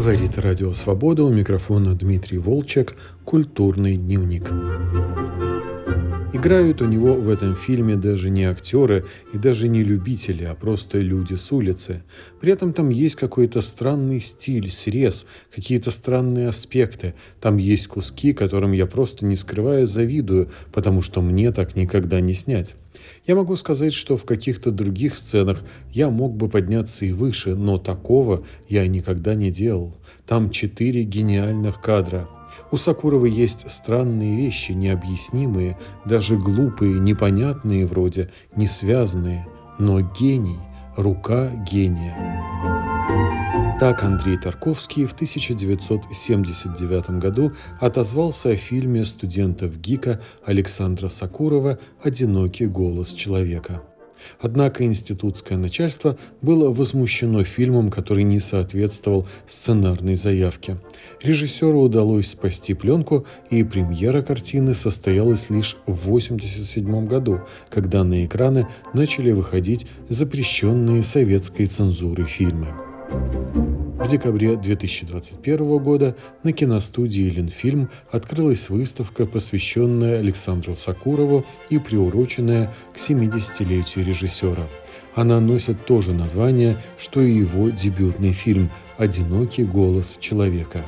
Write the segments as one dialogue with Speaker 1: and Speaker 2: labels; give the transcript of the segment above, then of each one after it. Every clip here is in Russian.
Speaker 1: Говорит Радио Свобода, у микрофона Дмитрий Волчек, «Культурный дневник». Играют у него в этом фильме даже не актеры и даже не любители, а просто люди с улицы. При этом там есть какой-то странный стиль, срез, какие-то странные аспекты. Там есть куски, которым я просто не скрывая завидую, потому что мне так никогда не снять. Я могу сказать, что в каких-то других сценах я мог бы подняться и выше, но такого я никогда не делал. Там четыре гениальных кадра – у Сакурова есть странные вещи, необъяснимые, даже глупые, непонятные вроде, не связанные, но гений, рука гения. Так Андрей Тарковский в 1979 году отозвался о фильме студентов ГИКа Александра Сакурова «Одинокий голос человека». Однако институтское начальство было возмущено фильмом, который не соответствовал сценарной заявке. Режиссеру удалось спасти пленку, и премьера картины состоялась лишь в 1987 году, когда на экраны начали выходить запрещенные советской цензурой фильмы. В декабре 2021 года на киностудии «Ленфильм» открылась выставка, посвященная Александру Сакурову и приуроченная к 70-летию режиссера. Она носит то же название, что и его дебютный фильм «Одинокий голос человека».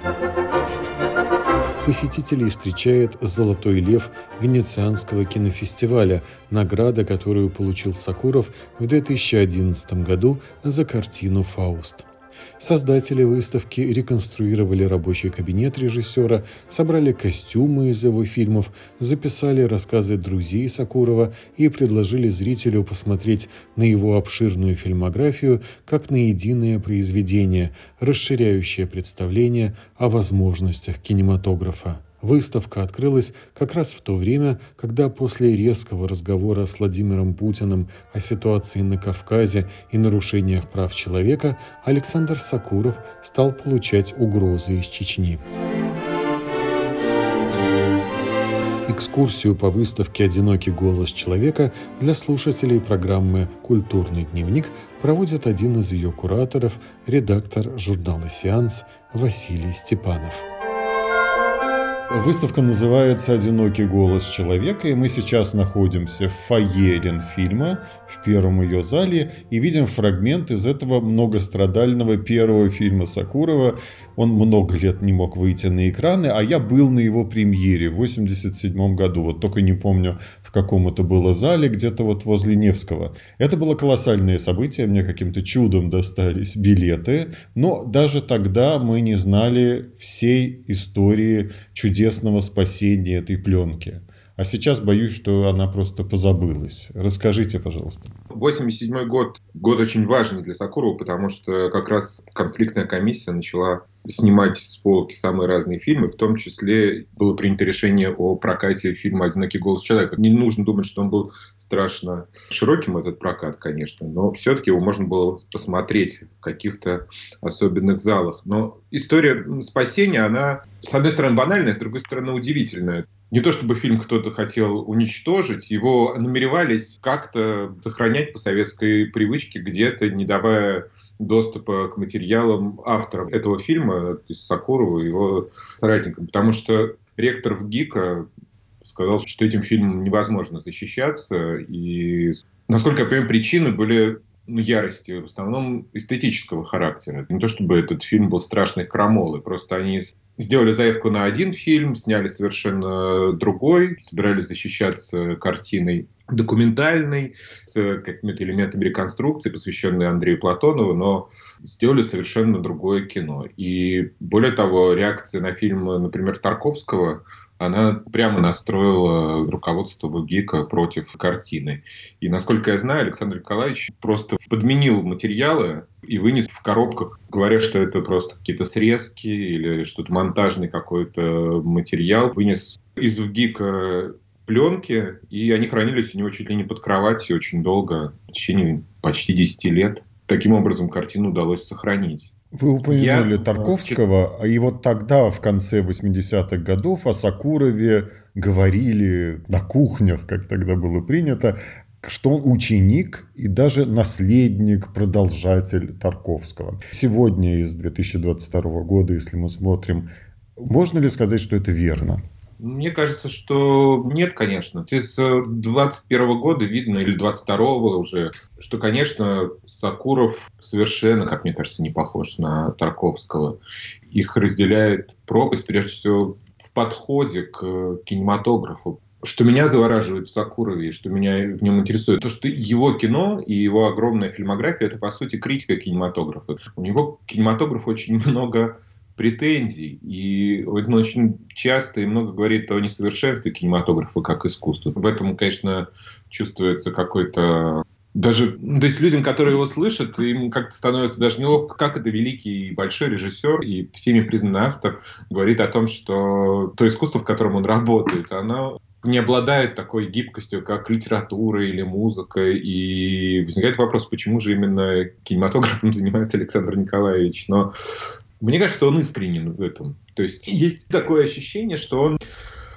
Speaker 1: Посетителей встречает «Золотой лев» Венецианского кинофестиваля, награда, которую получил Сакуров в 2011 году за картину «Фауст». Создатели выставки реконструировали рабочий кабинет режиссера, собрали костюмы из его фильмов, записали рассказы друзей Сакурова и предложили зрителю посмотреть на его обширную фильмографию как на единое произведение, расширяющее представление о возможностях кинематографа. Выставка открылась как раз в то время, когда после резкого разговора с Владимиром Путиным о ситуации на Кавказе и нарушениях прав человека Александр Сакуров стал получать угрозы из Чечни. Экскурсию по выставке «Одинокий голос человека» для слушателей программы «Культурный дневник» проводит один из ее кураторов, редактор журнала «Сеанс» Василий Степанов.
Speaker 2: Выставка называется «Одинокий голос человека», и мы сейчас находимся в фойе Ленфильма, в первом ее зале, и видим фрагмент из этого многострадального первого фильма Сакурова он много лет не мог выйти на экраны, а я был на его премьере в 87 году. Вот только не помню, в каком это было зале, где-то вот возле Невского. Это было колоссальное событие, мне каким-то чудом достались билеты. Но даже тогда мы не знали всей истории чудесного спасения этой пленки. А сейчас боюсь, что она просто позабылась. Расскажите, пожалуйста.
Speaker 3: 87 год, год очень важный для Сакурова, потому что как раз конфликтная комиссия начала снимать с полки самые разные фильмы, в том числе было принято решение о прокате фильма «Одинокий голос человека». Не нужно думать, что он был страшно широким, этот прокат, конечно, но все-таки его можно было посмотреть в каких-то особенных залах. Но история спасения, она, с одной стороны, банальная, с другой стороны, удивительная не то чтобы фильм кто-то хотел уничтожить, его намеревались как-то сохранять по советской привычке, где-то не давая доступа к материалам авторам этого фильма, то есть Сакурову и его соратникам. Потому что ректор в ГИКа сказал, что этим фильмом невозможно защищаться. И, насколько я понимаю, причины были ярости, в основном эстетического характера. Не то чтобы этот фильм был страшной крамолой, просто они сделали заявку на один фильм, сняли совершенно другой, собирались защищаться картиной документальной, с какими-то элементами реконструкции, посвященной Андрею Платонову, но сделали совершенно другое кино. И более того, реакция на фильм, например, Тарковского она прямо настроила руководство ВГИКа против картины. И, насколько я знаю, Александр Николаевич просто подменил материалы и вынес в коробках, говоря, что это просто какие-то срезки или что-то монтажный какой-то материал. Вынес из ВГИКа пленки, и они хранились у него чуть ли не под кроватью очень долго, в течение почти 10 лет. Таким образом, картину удалось сохранить.
Speaker 2: Вы упомянули Я... Тарковского, а и вот тогда, в конце 80-х годов, о Сакурове говорили на кухнях, как тогда было принято. что он ученик и даже наследник, продолжатель Тарковского. Сегодня из 2022 года, если мы смотрим, можно ли сказать, что это верно?
Speaker 3: Мне кажется, что нет, конечно. С 21 года видно, или 22 уже, что, конечно, Сакуров совершенно, как мне кажется, не похож на Тарковского. Их разделяет пропасть, прежде всего, в подходе к кинематографу что меня завораживает в Сакурове, что меня в нем интересует, то, что его кино и его огромная фильмография – это, по сути, критика кинематографа. У него к кинематографу очень много претензий, и он очень часто и много говорит о несовершенстве кинематографа как искусства. В этом, конечно, чувствуется какой-то даже, то есть людям, которые его слышат, им как-то становится даже неловко, как это великий и большой режиссер и всеми признанный автор говорит о том, что то искусство, в котором он работает, оно не обладает такой гибкостью, как литература или музыка. И возникает вопрос, почему же именно кинематографом занимается Александр Николаевич. Но мне кажется, он искренен в этом. То есть есть такое ощущение, что он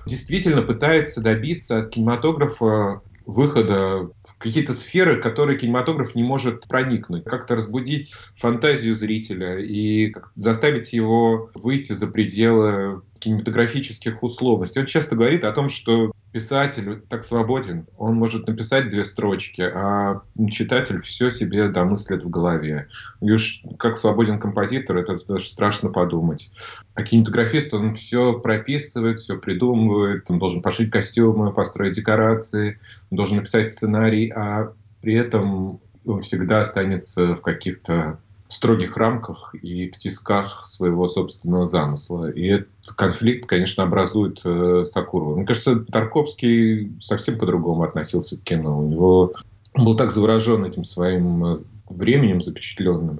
Speaker 3: действительно пытается добиться от кинематографа выхода в какие-то сферы, которые кинематограф не может проникнуть. Как-то разбудить фантазию зрителя и заставить его выйти за пределы кинематографических условностей. Он часто говорит о том, что писатель так свободен, он может написать две строчки, а читатель все себе домыслит в голове. И уж как свободен композитор, это даже страшно подумать. А кинематографист, он все прописывает, все придумывает, он должен пошить костюмы, построить декорации, он должен написать сценарий, а при этом он всегда останется в каких-то строгих рамках и в тисках своего собственного замысла. И этот конфликт, конечно, образует э, Сакурова. Мне кажется, Тарковский совсем по-другому относился к кино. У него был так заворожен этим своим э, временем запечатленным,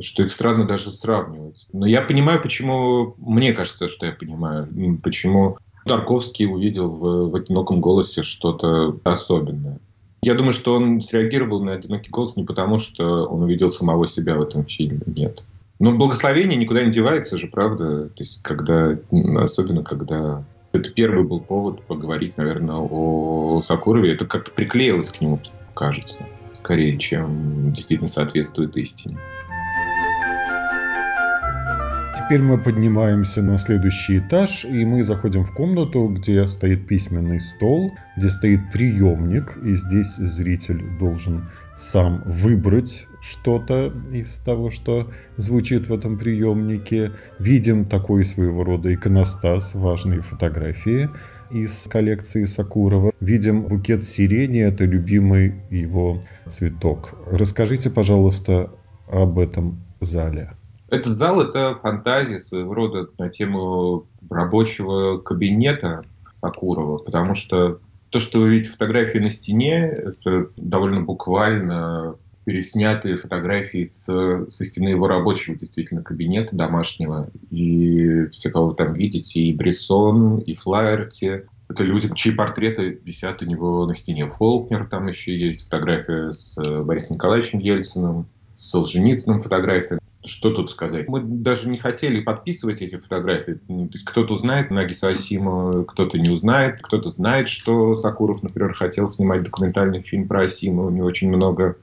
Speaker 3: что их странно даже сравнивать. Но я понимаю, почему, мне кажется, что я понимаю, почему Тарковский увидел в, в «Одиноком голосе» что-то особенное. Я думаю, что он среагировал на «Одинокий голос» не потому, что он увидел самого себя в этом фильме. Нет. Но благословение никуда не девается же, правда? То есть, когда, особенно когда это первый был повод поговорить, наверное, о Сакурове. Это как-то приклеилось к нему, кажется, скорее, чем действительно соответствует истине.
Speaker 2: Теперь мы поднимаемся на следующий этаж, и мы заходим в комнату, где стоит письменный стол, где стоит приемник, и здесь зритель должен сам выбрать что-то из того, что звучит в этом приемнике. Видим такой своего рода иконостас, важные фотографии из коллекции Сакурова. Видим букет сирени, это любимый его цветок. Расскажите, пожалуйста, об этом зале.
Speaker 3: Этот зал – это фантазия своего рода на тему рабочего кабинета Сакурова, потому что то, что вы видите фотографии на стене, это довольно буквально переснятые фотографии с, со стены его рабочего действительно кабинета домашнего. И все, кого вы там видите, и Брессон, и Флаерти. Это люди, чьи портреты висят у него на стене. Фолкнер там еще есть, фотография с Борисом Николаевичем Ельциным, с Солженицыным фотография что тут сказать? Мы даже не хотели подписывать эти фотографии. Ну, то есть кто-то узнает Нагиса Асима, кто-то не узнает, кто-то знает, что Сакуров, например, хотел снимать документальный фильм про Асима. У него очень много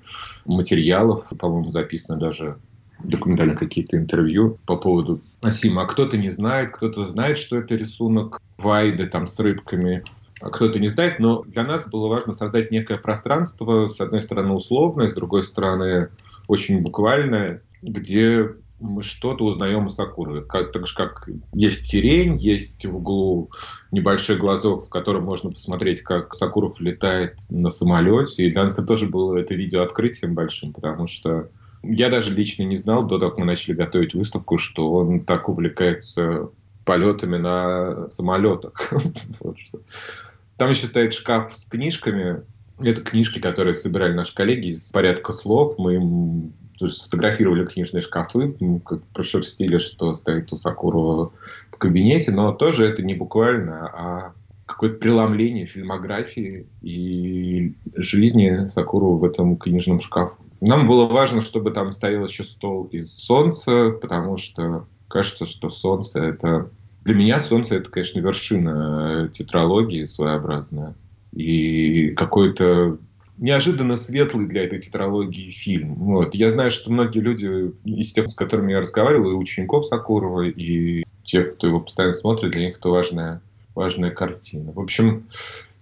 Speaker 3: материалов, по-моему, записано даже документально какие-то интервью по поводу Асима. А кто-то не знает, кто-то знает, что это рисунок Вайды там с рыбками а кто-то не знает, но для нас было важно создать некое пространство, с одной стороны условное, с другой стороны очень буквальное, где мы что-то узнаем о Сакурове. Как, так же, как есть терень, есть в углу небольшой глазок, в котором можно посмотреть, как Сакуров летает на самолете. И для нас это тоже было это видео открытием большим, потому что я даже лично не знал до того, как мы начали готовить выставку, что он так увлекается полетами на самолетах. Там еще стоит шкаф с книжками. Это книжки, которые собирали наши коллеги из порядка слов. Мы им сфотографировали книжные шкафы, как прошерстили, что стоит у Сакурова в кабинете, но тоже это не буквально, а какое-то преломление фильмографии и жизни Сакурова в этом книжном шкафу. Нам было важно, чтобы там стоял еще стол из солнца, потому что кажется, что солнце это... Для меня солнце это, конечно, вершина тетралогии своеобразная. И какой-то неожиданно светлый для этой тетралогии фильм. Вот. Я знаю, что многие люди, из тех, с которыми я разговаривал, и учеников Сакурова, и тех, кто его постоянно смотрит, для них это важная, важная картина. В общем,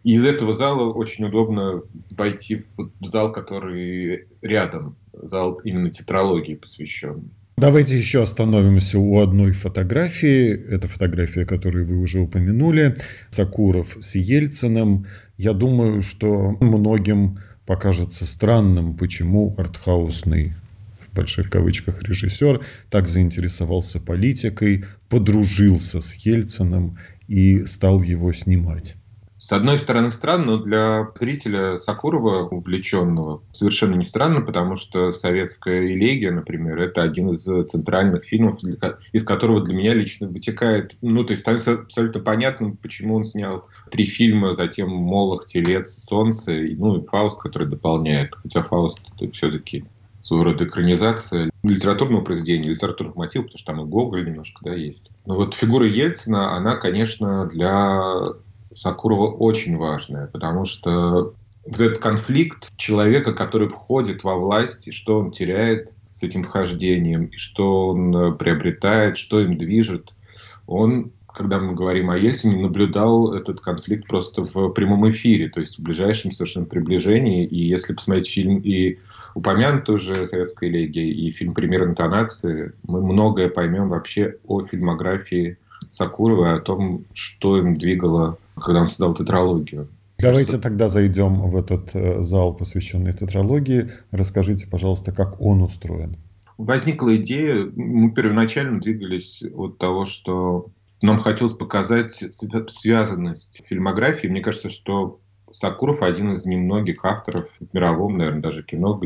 Speaker 3: из этого зала очень удобно войти в зал, который рядом, зал именно тетралогии посвященный.
Speaker 2: Давайте еще остановимся у одной фотографии. Это фотография, которую вы уже упомянули. Сакуров с Ельциным. Я думаю, что многим покажется странным, почему артхаусный в больших кавычках режиссер так заинтересовался политикой, подружился с Ельциным и стал его снимать.
Speaker 3: С одной стороны, странно, но для зрителя Сакурова, увлеченного, совершенно не странно, потому что «Советская элегия», например, это один из центральных фильмов, из которого для меня лично вытекает, ну, то есть становится абсолютно понятным, почему он снял три фильма, затем «Молох», «Телец», «Солнце», ну, и «Фауст», который дополняет. Хотя «Фауст» это все-таки своего рода экранизация литературного произведения, литературных мотивов, потому что там и Гоголь немножко да, есть. Но вот фигура Ельцина, она, конечно, для Сакурова очень важная, потому что вот этот конфликт человека, который входит во власть, и что он теряет с этим вхождением, и что он э, приобретает, что им движет, он, когда мы говорим о Ельцине, наблюдал этот конфликт просто в прямом эфире, то есть в ближайшем совершенно приближении. И если посмотреть фильм и упомянут уже «Советская легия» и фильм «Пример интонации», мы многое поймем вообще о фильмографии Сакурова, о том, что им двигало когда он создал тетралогию.
Speaker 2: Давайте что... тогда зайдем в этот э, зал, посвященный тетралогии. Расскажите, пожалуйста, как он устроен.
Speaker 3: Возникла идея, мы первоначально двигались от того, что нам хотелось показать связанность фильмографии. Мне кажется, что Сакуров один из немногих авторов в мировом, наверное, даже кино,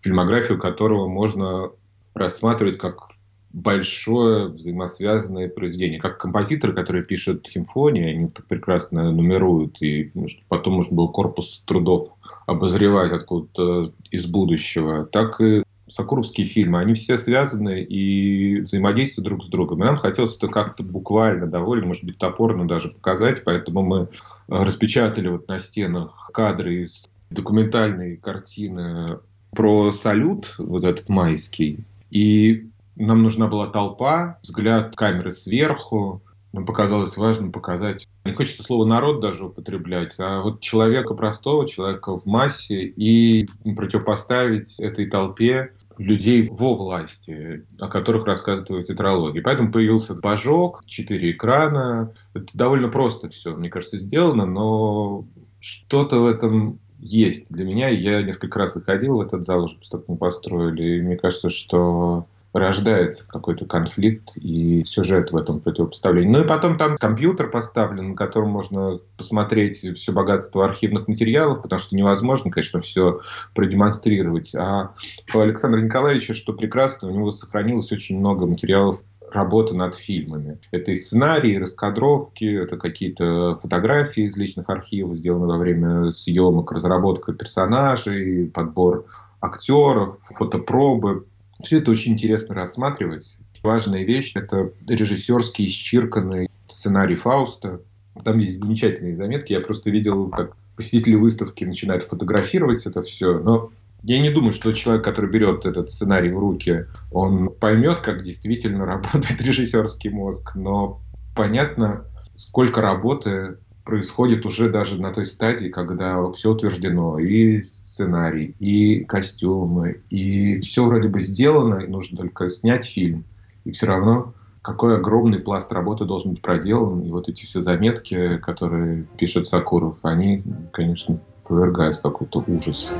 Speaker 3: фильмографию которого можно рассматривать как большое взаимосвязанное произведение. Как композиторы, которые пишут симфонии, они прекрасно нумеруют, и ну, потом можно было корпус трудов обозревать откуда-то из будущего, так и сакуровские фильмы, они все связаны и взаимодействуют друг с другом. И нам хотелось это как-то буквально довольно, может быть, топорно даже показать, поэтому мы распечатали вот на стенах кадры из документальной картины про салют, вот этот майский, и нам нужна была толпа, взгляд камеры сверху. Нам показалось важным показать, не хочется слово «народ» даже употреблять, а вот человека простого, человека в массе и противопоставить этой толпе людей во власти, о которых рассказывает тетралогия. Поэтому появился божок, четыре экрана. Это довольно просто все, мне кажется, сделано, но что-то в этом есть для меня. Я несколько раз заходил в этот зал, уже что мы построили, и мне кажется, что рождается какой-то конфликт и сюжет в этом противопоставлении. Ну и потом там компьютер поставлен, на котором можно посмотреть все богатство архивных материалов, потому что невозможно, конечно, все продемонстрировать. А у Александра Николаевича, что прекрасно, у него сохранилось очень много материалов работы над фильмами. Это и сценарии, и раскадровки, это какие-то фотографии из личных архивов, сделанные во время съемок, разработка персонажей, подбор актеров, фотопробы. Все это очень интересно рассматривать. Важная вещь – это режиссерский исчирканный сценарий Фауста. Там есть замечательные заметки. Я просто видел, как посетители выставки начинают фотографировать это все. Но я не думаю, что человек, который берет этот сценарий в руки, он поймет, как действительно работает режиссерский мозг. Но понятно, сколько работы происходит уже даже на той стадии, когда все утверждено, и сценарий, и костюмы, и все вроде бы сделано, и нужно только снять фильм. И все равно какой огромный пласт работы должен быть проделан. И вот эти все заметки, которые пишет Сакуров, они, конечно, повергают какой-то ужас.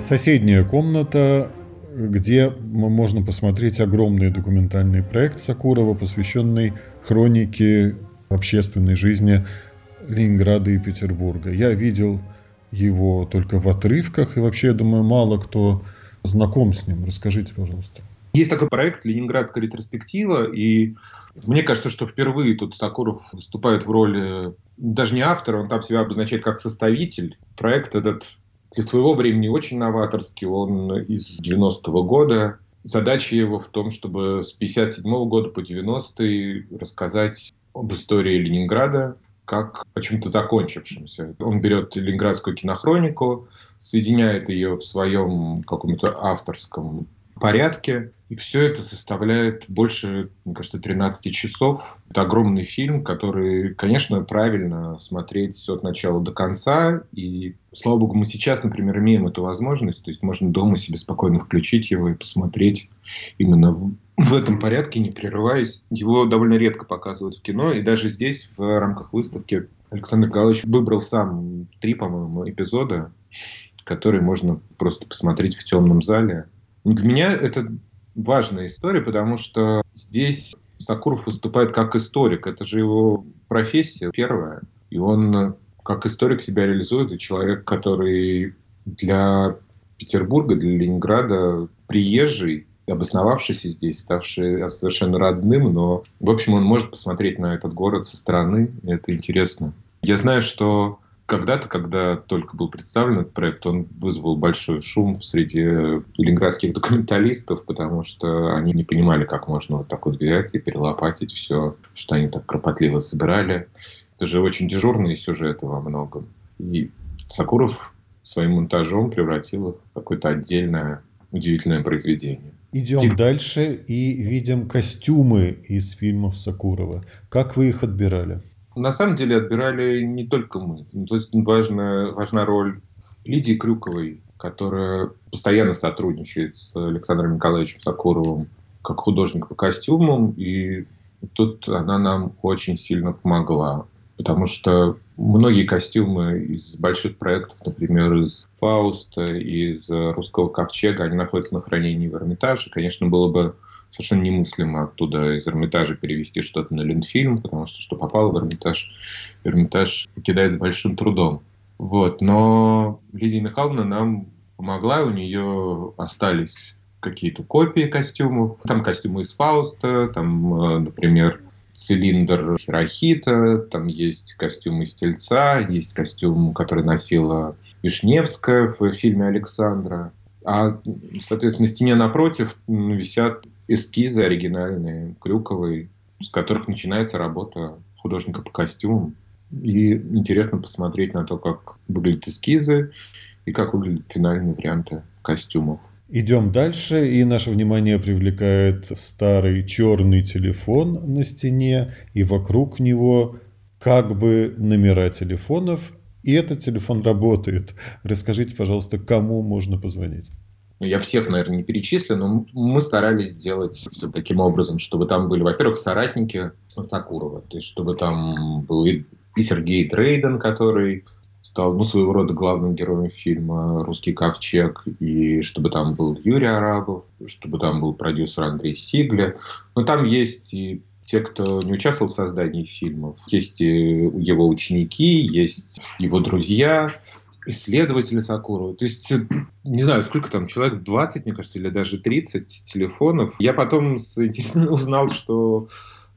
Speaker 2: Соседняя комната, где можно посмотреть огромный документальный проект Сакурова, посвященный хронике общественной жизни Ленинграда и Петербурга. Я видел его только в отрывках, и вообще, я думаю, мало кто знаком с ним. Расскажите, пожалуйста.
Speaker 3: Есть такой проект «Ленинградская ретроспектива», и мне кажется, что впервые тут Сакуров выступает в роли даже не автора, он там себя обозначает как составитель. Проект этот для своего времени очень новаторский, он из 90-го года. Задача его в том, чтобы с 57 -го года по 90-й рассказать об истории Ленинграда, как о чем-то закончившемся. Он берет Ленинградскую кинохронику, соединяет ее в своем каком-то авторском порядке. И все это составляет больше, мне кажется, 13 часов. Это огромный фильм, который, конечно, правильно смотреть от начала до конца. И, слава богу, мы сейчас, например, имеем эту возможность. То есть можно дома себе спокойно включить его и посмотреть именно в этом порядке, не прерываясь. Его довольно редко показывают в кино. И даже здесь, в рамках выставки, Александр Николаевич выбрал сам три, по-моему, эпизода, которые можно просто посмотреть в темном зале для меня это важная история, потому что здесь Сакуров выступает как историк. Это же его профессия первая. И он как историк себя реализует. И человек, который для Петербурга, для Ленинграда приезжий, обосновавшийся здесь, ставший совершенно родным, но, в общем, он может посмотреть на этот город со стороны, это интересно. Я знаю, что когда-то, когда только был представлен этот проект, он вызвал большой шум среди ленинградских документалистов, потому что они не понимали, как можно вот так вот взять и перелопатить все, что они так кропотливо собирали. Это же очень дежурные сюжеты во многом. И Сакуров своим монтажом превратил их в какое-то отдельное удивительное произведение.
Speaker 2: Идем Тих... дальше и видим костюмы из фильмов Сакурова. Как вы их отбирали?
Speaker 3: На самом деле отбирали не только мы. Ну, то есть важна, важна роль Лидии Крюковой, которая постоянно сотрудничает с Александром Николаевичем Сокуровым как художник по костюмам. И тут она нам очень сильно помогла. Потому что многие костюмы из больших проектов, например, из Фауста, из Русского ковчега, они находятся на хранении в Эрмитаже. Конечно, было бы совершенно немыслимо оттуда из Эрмитажа перевести что-то на Ленфильм, потому что что попало в Эрмитаж, Эрмитаж кидает с большим трудом. Вот. Но Лидия Михайловна нам помогла, у нее остались какие-то копии костюмов. Там костюмы из Фауста, там, э, например, цилиндр Хирохита, там есть костюм из Тельца, есть костюм, который носила Вишневская в фильме Александра. А, соответственно, на стене напротив висят эскизы оригинальные, Крюковой, с которых начинается работа художника по костюмам. И интересно посмотреть на то, как выглядят эскизы и как выглядят финальные варианты костюмов.
Speaker 2: Идем дальше, и наше внимание привлекает старый черный телефон на стене, и вокруг него как бы номера телефонов, и этот телефон работает. Расскажите, пожалуйста, кому можно позвонить?
Speaker 3: Ну, я всех, наверное, не перечислю, но мы старались сделать все таким образом, чтобы там были, во-первых, соратники Сакурова, то есть чтобы там был и, Сергей Трейден, который стал ну, своего рода главным героем фильма «Русский ковчег», и чтобы там был Юрий Арабов, чтобы там был продюсер Андрей Сигля. Но там есть и те, кто не участвовал в создании фильмов. Есть его ученики, есть его друзья, исследователи Сакуру. То есть, э, не знаю, сколько там, человек 20, мне кажется, или даже 30 телефонов. Я потом узнал, что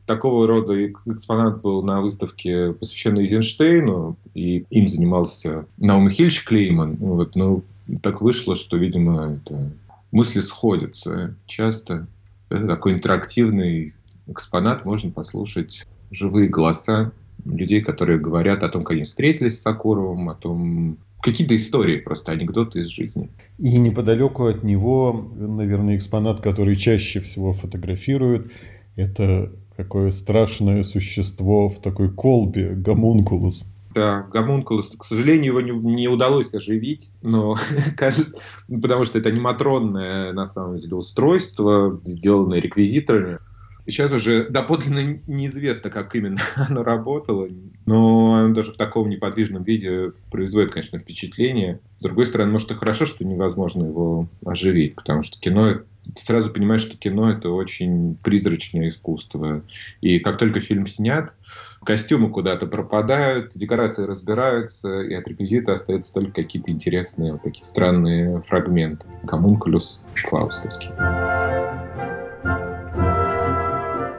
Speaker 3: такого рода экспонат был на выставке, посвященной Эйзенштейну, и им занимался Наум Хильч Клейман. Вот, ну, так вышло, что, видимо, это мысли сходятся часто. Это такой интерактивный экспонат, можно послушать живые голоса людей, которые говорят о том, как они встретились с Сакуровым, о том, какие-то истории, просто анекдоты из жизни.
Speaker 2: И неподалеку от него, наверное, экспонат, который чаще всего фотографируют, это такое страшное существо в такой колбе, гомункулус.
Speaker 3: Да, гомункулус, к сожалению, его не, не удалось оживить, но кажется, потому что это аниматронное на самом деле устройство, сделанное реквизиторами. Сейчас уже доподлинно неизвестно, как именно оно работало, но оно даже в таком неподвижном виде производит, конечно, впечатление. С другой стороны, может, и хорошо, что невозможно его оживить, потому что кино ты сразу понимаешь, что кино это очень призрачное искусство. И как только фильм снят, костюмы куда-то пропадают, декорации разбираются, и от реквизита остаются только какие-то интересные вот такие странные фрагменты. Гомункулюс Клаустовский.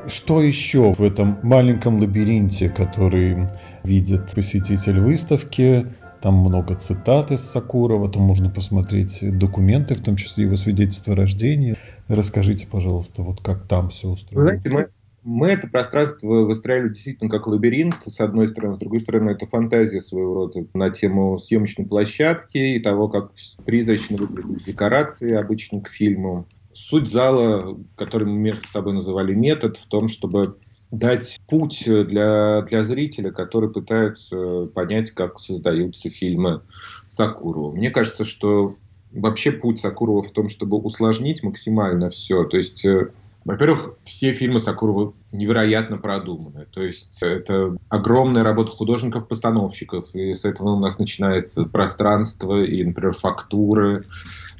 Speaker 2: Что еще в этом маленьком лабиринте, который видит посетитель выставки? Там много цитат из Сакурова, там можно посмотреть документы, в том числе его свидетельство о рождении. Расскажите, пожалуйста, вот как там все устроено.
Speaker 3: Вы знаете, мы, Мы это пространство выстраивали действительно как лабиринт, с одной стороны. С другой стороны, это фантазия своего рода на тему съемочной площадки и того, как призрачно выглядят декорации обычно к фильму. Суть зала, который мы между собой называли метод, в том, чтобы дать путь для, для зрителя, который пытается понять, как создаются фильмы Сакуру. Мне кажется, что вообще путь Сакурова в том, чтобы усложнить максимально все. То есть э, во-первых, все фильмы Сакурова невероятно продуманы. То есть это огромная работа художников-постановщиков. И с этого у нас начинается пространство и, например, фактуры.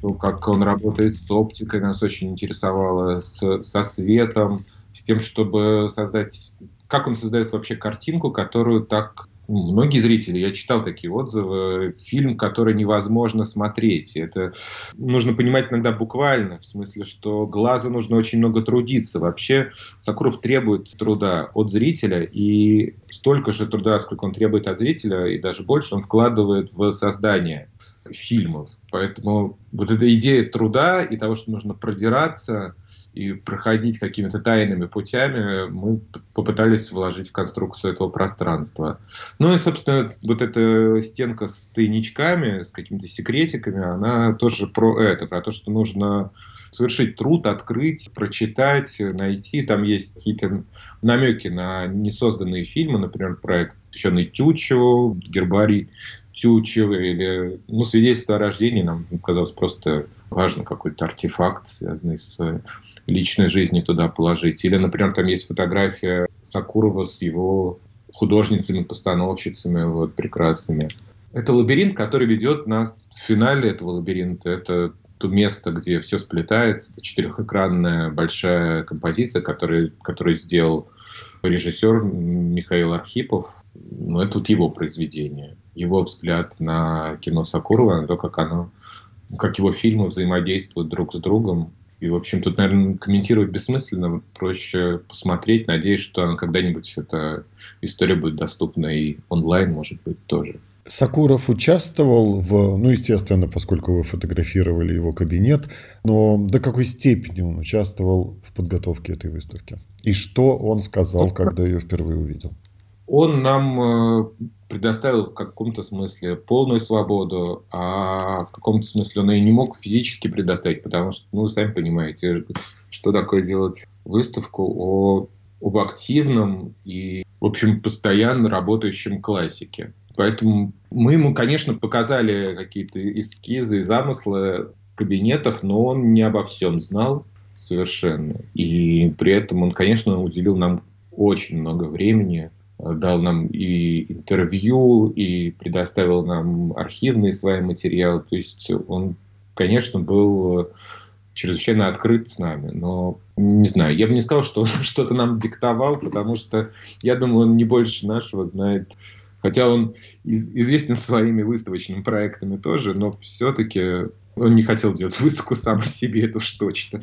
Speaker 3: Ну, как он работает с оптикой, нас очень интересовало, с, со светом, с тем, чтобы создать... Как он создает вообще картинку, которую так многие зрители, я читал такие отзывы, фильм, который невозможно смотреть. Это нужно понимать иногда буквально, в смысле, что глазу нужно очень много трудиться. Вообще Сакуров требует труда от зрителя, и столько же труда, сколько он требует от зрителя, и даже больше он вкладывает в создание фильмов. Поэтому вот эта идея труда и того, что нужно продираться – и проходить какими-то тайными путями, мы попытались вложить в конструкцию этого пространства. Ну и, собственно, вот эта стенка с тайничками, с какими-то секретиками, она тоже про это, про то, что нужно совершить труд, открыть, прочитать, найти. Там есть какие-то намеки на несозданные фильмы, например, проект, посвященный Тютчеву, гербарий Тютчева, или ну, свидетельство о рождении нам казалось просто важно какой-то артефакт, связанный с личной жизни туда положить. Или, например, там есть фотография Сакурова с его художницами, постановщицами вот, прекрасными. Это лабиринт, который ведет нас в финале этого лабиринта. Это то место, где все сплетается. Это четырехэкранная большая композиция, которую, которую сделал режиссер Михаил Архипов. Ну, это вот его произведение. Его взгляд на кино Сакурова, на то, как оно, как его фильмы взаимодействуют друг с другом. И, в общем, тут, наверное, комментировать бессмысленно. Проще посмотреть. Надеюсь, что когда-нибудь эта история будет доступна и онлайн, может быть, тоже.
Speaker 2: Сакуров участвовал в, ну, естественно, поскольку вы фотографировали его кабинет, но до какой степени он участвовал в подготовке этой выставки? И что он сказал, когда ее впервые увидел?
Speaker 3: Он нам э, предоставил в каком-то смысле полную свободу, а в каком-то смысле он ее не мог физически предоставить, потому что, ну, сами понимаете, что такое делать выставку о, об активном и, в общем, постоянно работающем классике. Поэтому мы ему, конечно, показали какие-то эскизы и замыслы в кабинетах, но он не обо всем знал совершенно. И при этом он, конечно, уделил нам очень много времени дал нам и интервью, и предоставил нам архивные свои материалы. То есть он, конечно, был чрезвычайно открыт с нами. Но, не знаю, я бы не сказал, что он что-то нам диктовал, потому что, я думаю, он не больше нашего знает Хотя он из, известен своими выставочными проектами тоже, но все-таки он не хотел делать выставку сам себе, это уж точно.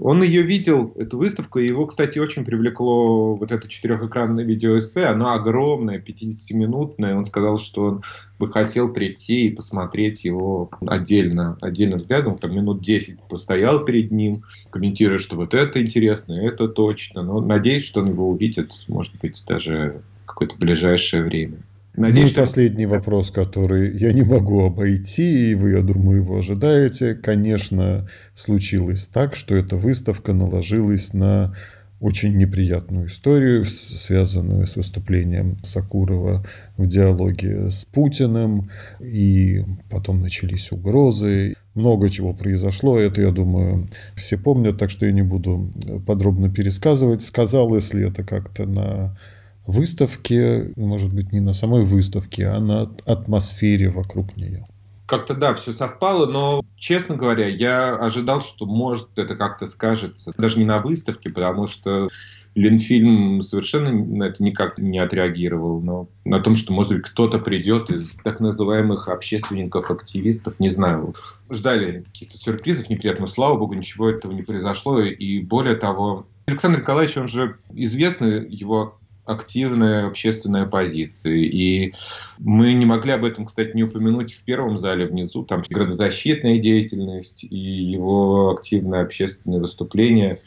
Speaker 3: Он ее видел, эту выставку, и его, кстати, очень привлекло вот это четырехэкранное видеоэссе. Оно огромное, 50-минутное. Он сказал, что он бы хотел прийти и посмотреть его отдельно, отдельным взглядом. Там минут 10 постоял перед ним, комментируя, что вот это интересно, это точно. Но надеюсь, что он его увидит, может быть, даже какое-то ближайшее время.
Speaker 2: Надеюсь, ну и что... последний вопрос, который я не могу обойти, и вы, я думаю, его ожидаете. Конечно, случилось так, что эта выставка наложилась на очень неприятную историю, связанную с выступлением Сакурова в диалоге с Путиным. И потом начались угрозы. Много чего произошло. Это, я думаю, все помнят, так что я не буду подробно пересказывать. Сказал, если это как-то на выставке, может быть, не на самой выставке, а на атмосфере вокруг нее.
Speaker 3: Как-то да, все совпало, но, честно говоря, я ожидал, что может это как-то скажется. Даже не на выставке, потому что Ленфильм совершенно на это никак не отреагировал, но на том, что, может быть, кто-то придет из так называемых общественников, активистов, не знаю. Ждали каких-то сюрпризов неприятных, слава богу, ничего этого не произошло. И более того, Александр Николаевич, он же известный, его активная общественная позиция. И мы не могли об этом, кстати, не упомянуть в первом зале внизу. Там градозащитная деятельность и его активное общественное выступление.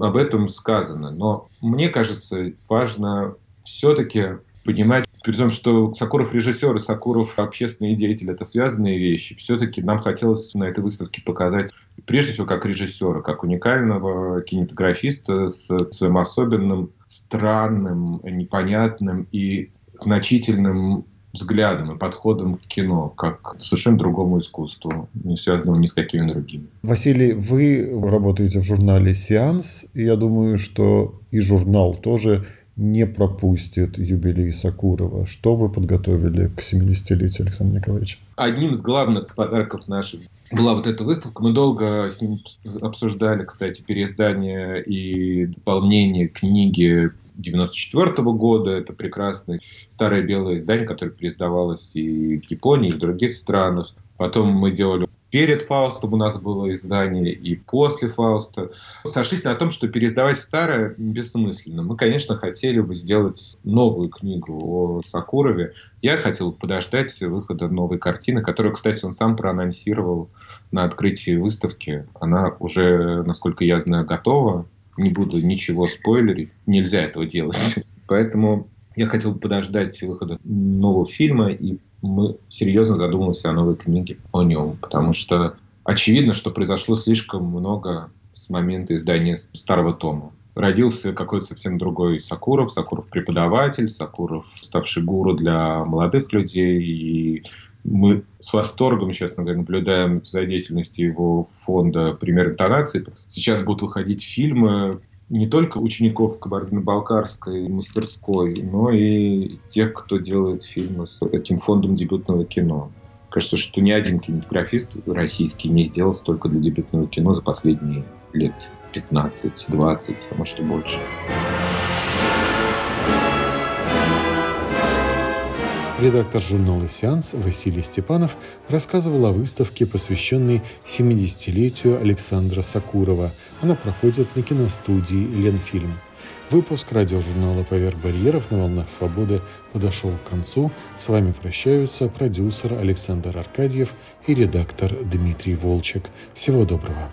Speaker 3: Об этом сказано. Но мне кажется, важно все-таки понимать, при том, что Сакуров режиссер и Сакуров общественный деятель – это связанные вещи, все-таки нам хотелось на этой выставке показать, прежде всего, как режиссера, как уникального кинематографиста с своим особенным, странным, непонятным и значительным взглядом и подходом к кино, как к совершенно другому искусству, не связанному ни с какими другими.
Speaker 2: Василий, вы работаете в журнале «Сеанс», и я думаю, что и журнал тоже не пропустит юбилей Сакурова. Что вы подготовили к 70-летию Александра Николаевича?
Speaker 3: Одним из главных подарков наших была вот эта выставка. Мы долго с ним обсуждали, кстати, переиздание и дополнение книги 94 -го года. Это прекрасное старое белое издание, которое переиздавалось и в Японии, и в других странах. Потом мы делали перед Фаустом у нас было издание и после Фауста. Сошлись на том, что переиздавать старое бессмысленно. Мы, конечно, хотели бы сделать новую книгу о Сакурове. Я хотел подождать выхода новой картины, которую, кстати, он сам проанонсировал на открытии выставки. Она уже, насколько я знаю, готова. Не буду ничего спойлерить. Нельзя этого делать. Поэтому я хотел подождать выхода нового фильма и мы серьезно задумываемся о новой книге о нем, потому что очевидно, что произошло слишком много с момента издания старого тома. Родился какой-то совсем другой Сакуров, Сакуров преподаватель, Сакуров ставший гуру для молодых людей, и мы с восторгом, честно говоря, наблюдаем за деятельностью его фонда «Пример интонации». Сейчас будут выходить фильмы не только учеников Кабардино-Балкарской мастерской, но и тех, кто делает фильмы с этим фондом дебютного кино. Кажется, что ни один кинематографист российский не сделал столько для дебютного кино за последние лет 15-20, а может и больше.
Speaker 1: Редактор журнала «Сеанс» Василий Степанов рассказывал о выставке, посвященной 70-летию Александра Сакурова. Она проходит на киностудии «Ленфильм». Выпуск радиожурнала «Поверх барьеров» на волнах свободы подошел к концу. С вами прощаются продюсер Александр Аркадьев и редактор Дмитрий Волчек. Всего доброго.